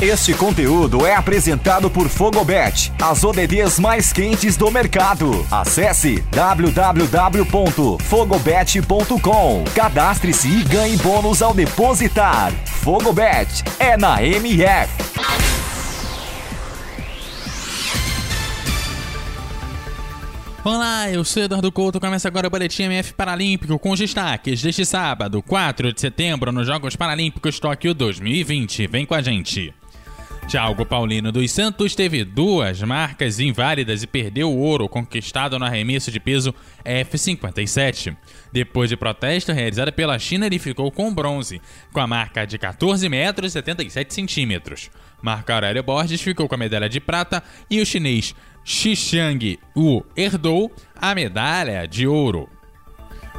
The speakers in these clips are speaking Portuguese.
Este conteúdo é apresentado por Fogobet, as ODDs mais quentes do mercado. Acesse www.fogobet.com. Cadastre-se e ganhe bônus ao depositar. Fogobet é na MF. Olá, eu sou Eduardo Couto. Começa agora o Boletim MF Paralímpico com os destaques deste sábado, 4 de setembro, nos Jogos Paralímpicos Tóquio 2020. Vem com a gente. Thiago Paulino dos Santos teve duas marcas inválidas e perdeu o ouro conquistado no arremesso de peso F57. Depois de protesto realizado pela China, ele ficou com bronze, com a marca de 14 metros e 77 centímetros. Marco Aurélio Borges ficou com a medalha de prata e o chinês Xixiang Wu herdou a medalha de ouro.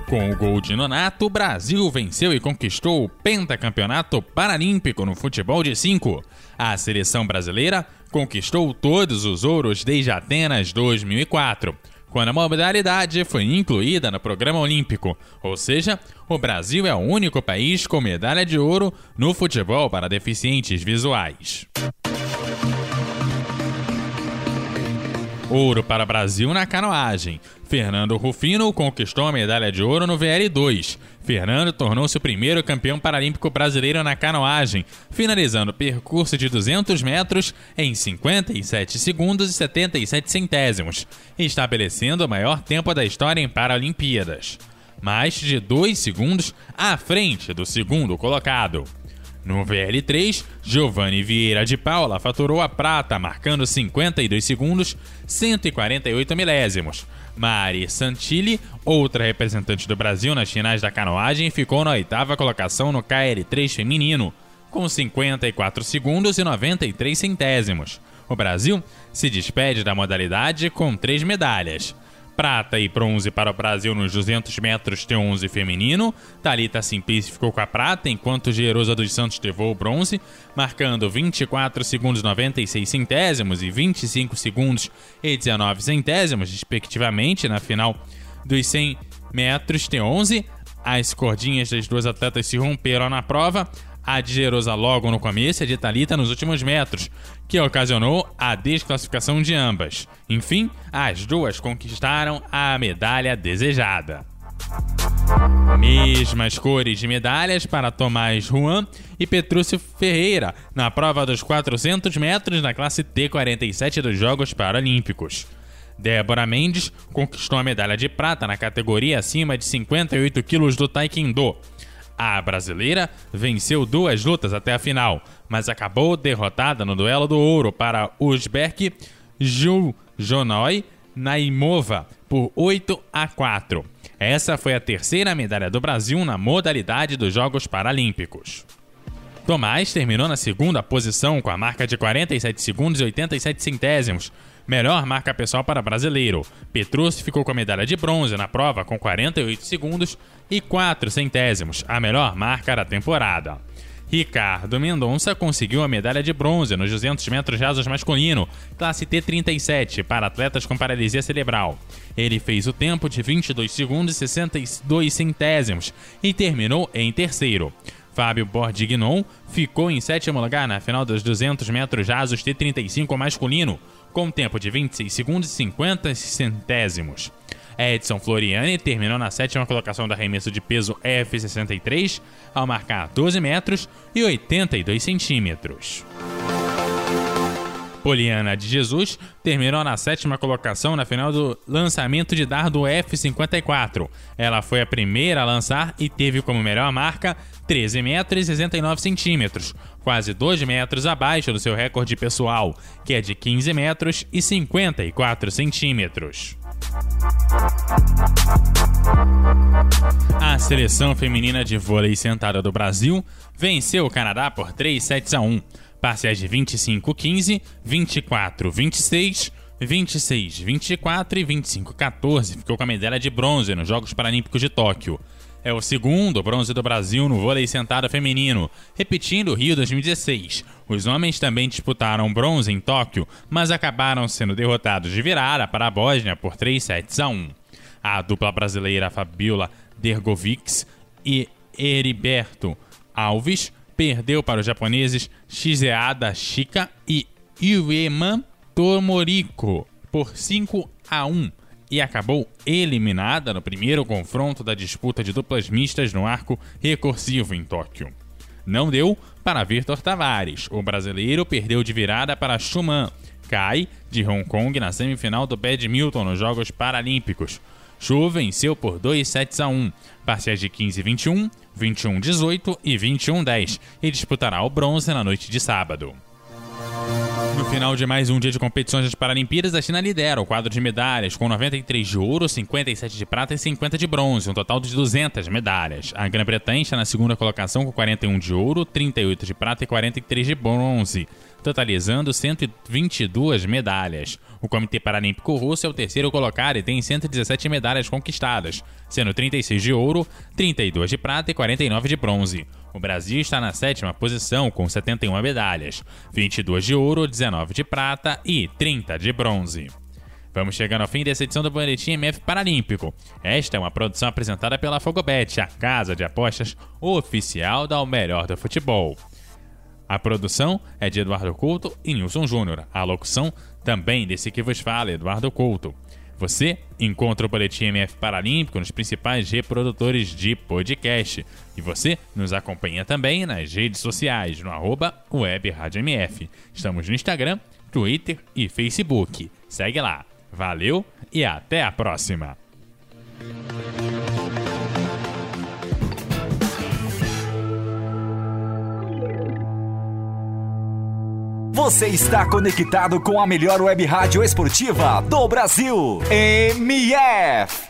Com o gol de Nonato, o Brasil venceu e conquistou o pentacampeonato paralímpico no futebol de 5. A seleção brasileira conquistou todos os ouros desde Atenas 2004, quando a modalidade foi incluída no programa olímpico, ou seja, o Brasil é o único país com medalha de ouro no futebol para deficientes visuais. Ouro para Brasil na canoagem. Fernando Rufino conquistou a medalha de ouro no VL2. Fernando tornou-se o primeiro campeão paralímpico brasileiro na canoagem, finalizando o percurso de 200 metros em 57 segundos e 77 centésimos, estabelecendo o maior tempo da história em Paralimpíadas. Mais de 2 segundos à frente do segundo colocado. No VL3, Giovanni Vieira de Paula faturou a prata, marcando 52 segundos, 148 milésimos. Mari Santilli, outra representante do Brasil nas finais da canoagem, ficou na oitava colocação no KL3 feminino, com 54 segundos e 93 centésimos. O Brasil se despede da modalidade com três medalhas prata e bronze para o Brasil nos 200 metros T11 feminino. Talita Simplice ficou com a prata, enquanto Gerosa dos Santos levou o bronze, marcando 24 segundos 96 centésimos e 25 segundos e 19 centésimos, respectivamente, na final dos 100 metros T11. As cordinhas das duas atletas se romperam na prova, a de Gerosa logo no começo e a de Talita nos últimos metros, que ocasionou a desclassificação de ambas. Enfim, as duas conquistaram a medalha desejada. Mesmas cores de medalhas para Tomás Juan e Petrúcio Ferreira na prova dos 400 metros na classe T47 dos Jogos Paralímpicos. Débora Mendes conquistou a medalha de prata na categoria acima de 58 quilos do Taekwondo a brasileira venceu duas lutas até a final, mas acabou derrotada no duelo do ouro para Uzbek Juljonoi Naimova por 8 a 4. Essa foi a terceira medalha do Brasil na modalidade dos Jogos Paralímpicos. Tomás terminou na segunda posição com a marca de 47 segundos e 87 centésimos, melhor marca pessoal para brasileiro. Petrus ficou com a medalha de bronze na prova com 48 segundos e 4 centésimos, a melhor marca da temporada. Ricardo Mendonça conseguiu a medalha de bronze nos 200 metros rasos masculino, classe T37, para atletas com paralisia cerebral. Ele fez o tempo de 22 segundos e 62 centésimos e terminou em terceiro. Fábio Bordignon ficou em sétimo lugar na final dos 200 metros rasos T35 masculino, com tempo de 26 segundos e 50 centésimos. Edson Floriani terminou na sétima colocação do arremesso de peso F63, ao marcar 12 metros e 82 centímetros. Poliana de Jesus terminou na sétima colocação na final do lançamento de dardo F54. Ela foi a primeira a lançar e teve como melhor marca 13 metros e 69 centímetros, quase 2 metros abaixo do seu recorde pessoal, que é de 15 metros e 54 centímetros. A seleção feminina de vôlei sentada do Brasil venceu o Canadá por 3 sets a 1 parciais de 25-15, 24-26, 26-24 e 25-14. Ficou com a medalha de bronze nos Jogos Paralímpicos de Tóquio. É o segundo bronze do Brasil no vôlei sentado feminino, repetindo o Rio 2016. Os homens também disputaram bronze em Tóquio, mas acabaram sendo derrotados de virada para a Bósnia por 3 sets a 1. A dupla brasileira Fabiola Dergovics e Heriberto Alves perdeu para os japoneses Shizeada Shika e Ueman Tomoriko por 5 a 1 e acabou eliminada no primeiro confronto da disputa de duplas mistas no arco recursivo em Tóquio. Não deu para Victor Tavares. O brasileiro perdeu de virada para Schumann Kai, de Hong Kong, na semifinal do badminton nos Jogos Paralímpicos. Chu venceu por 2 sets a 1, parciais de 15-21, 21-18 e 21-10, e disputará o bronze na noite de sábado. No final de mais um dia de competições das Paralimpíadas, a China lidera o quadro de medalhas, com 93 de ouro, 57 de prata e 50 de bronze, um total de 200 medalhas. A Grã-Bretanha está na segunda colocação com 41 de ouro, 38 de prata e 43 de bronze, totalizando 122 medalhas. O Comitê Paralímpico Russo é o terceiro colocado e tem 117 medalhas conquistadas, sendo 36 de ouro, 32 de prata e 49 de bronze. O Brasil está na sétima posição com 71 medalhas, 22 de ouro, 19 de prata e 30 de bronze. Vamos chegando ao fim dessa edição do Boletim MF Paralímpico. Esta é uma produção apresentada pela Fogobet, a casa de apostas oficial da O Melhor do Futebol. A produção é de Eduardo Couto e Nilson Júnior. A locução também desse que vos fala, Eduardo Couto. Você encontra o Boletim MF Paralímpico nos principais reprodutores de podcast. E você nos acompanha também nas redes sociais, no arroba WebRádioMF. Estamos no Instagram, Twitter e Facebook. Segue lá. Valeu e até a próxima! Você está conectado com a melhor web rádio esportiva do Brasil. MF.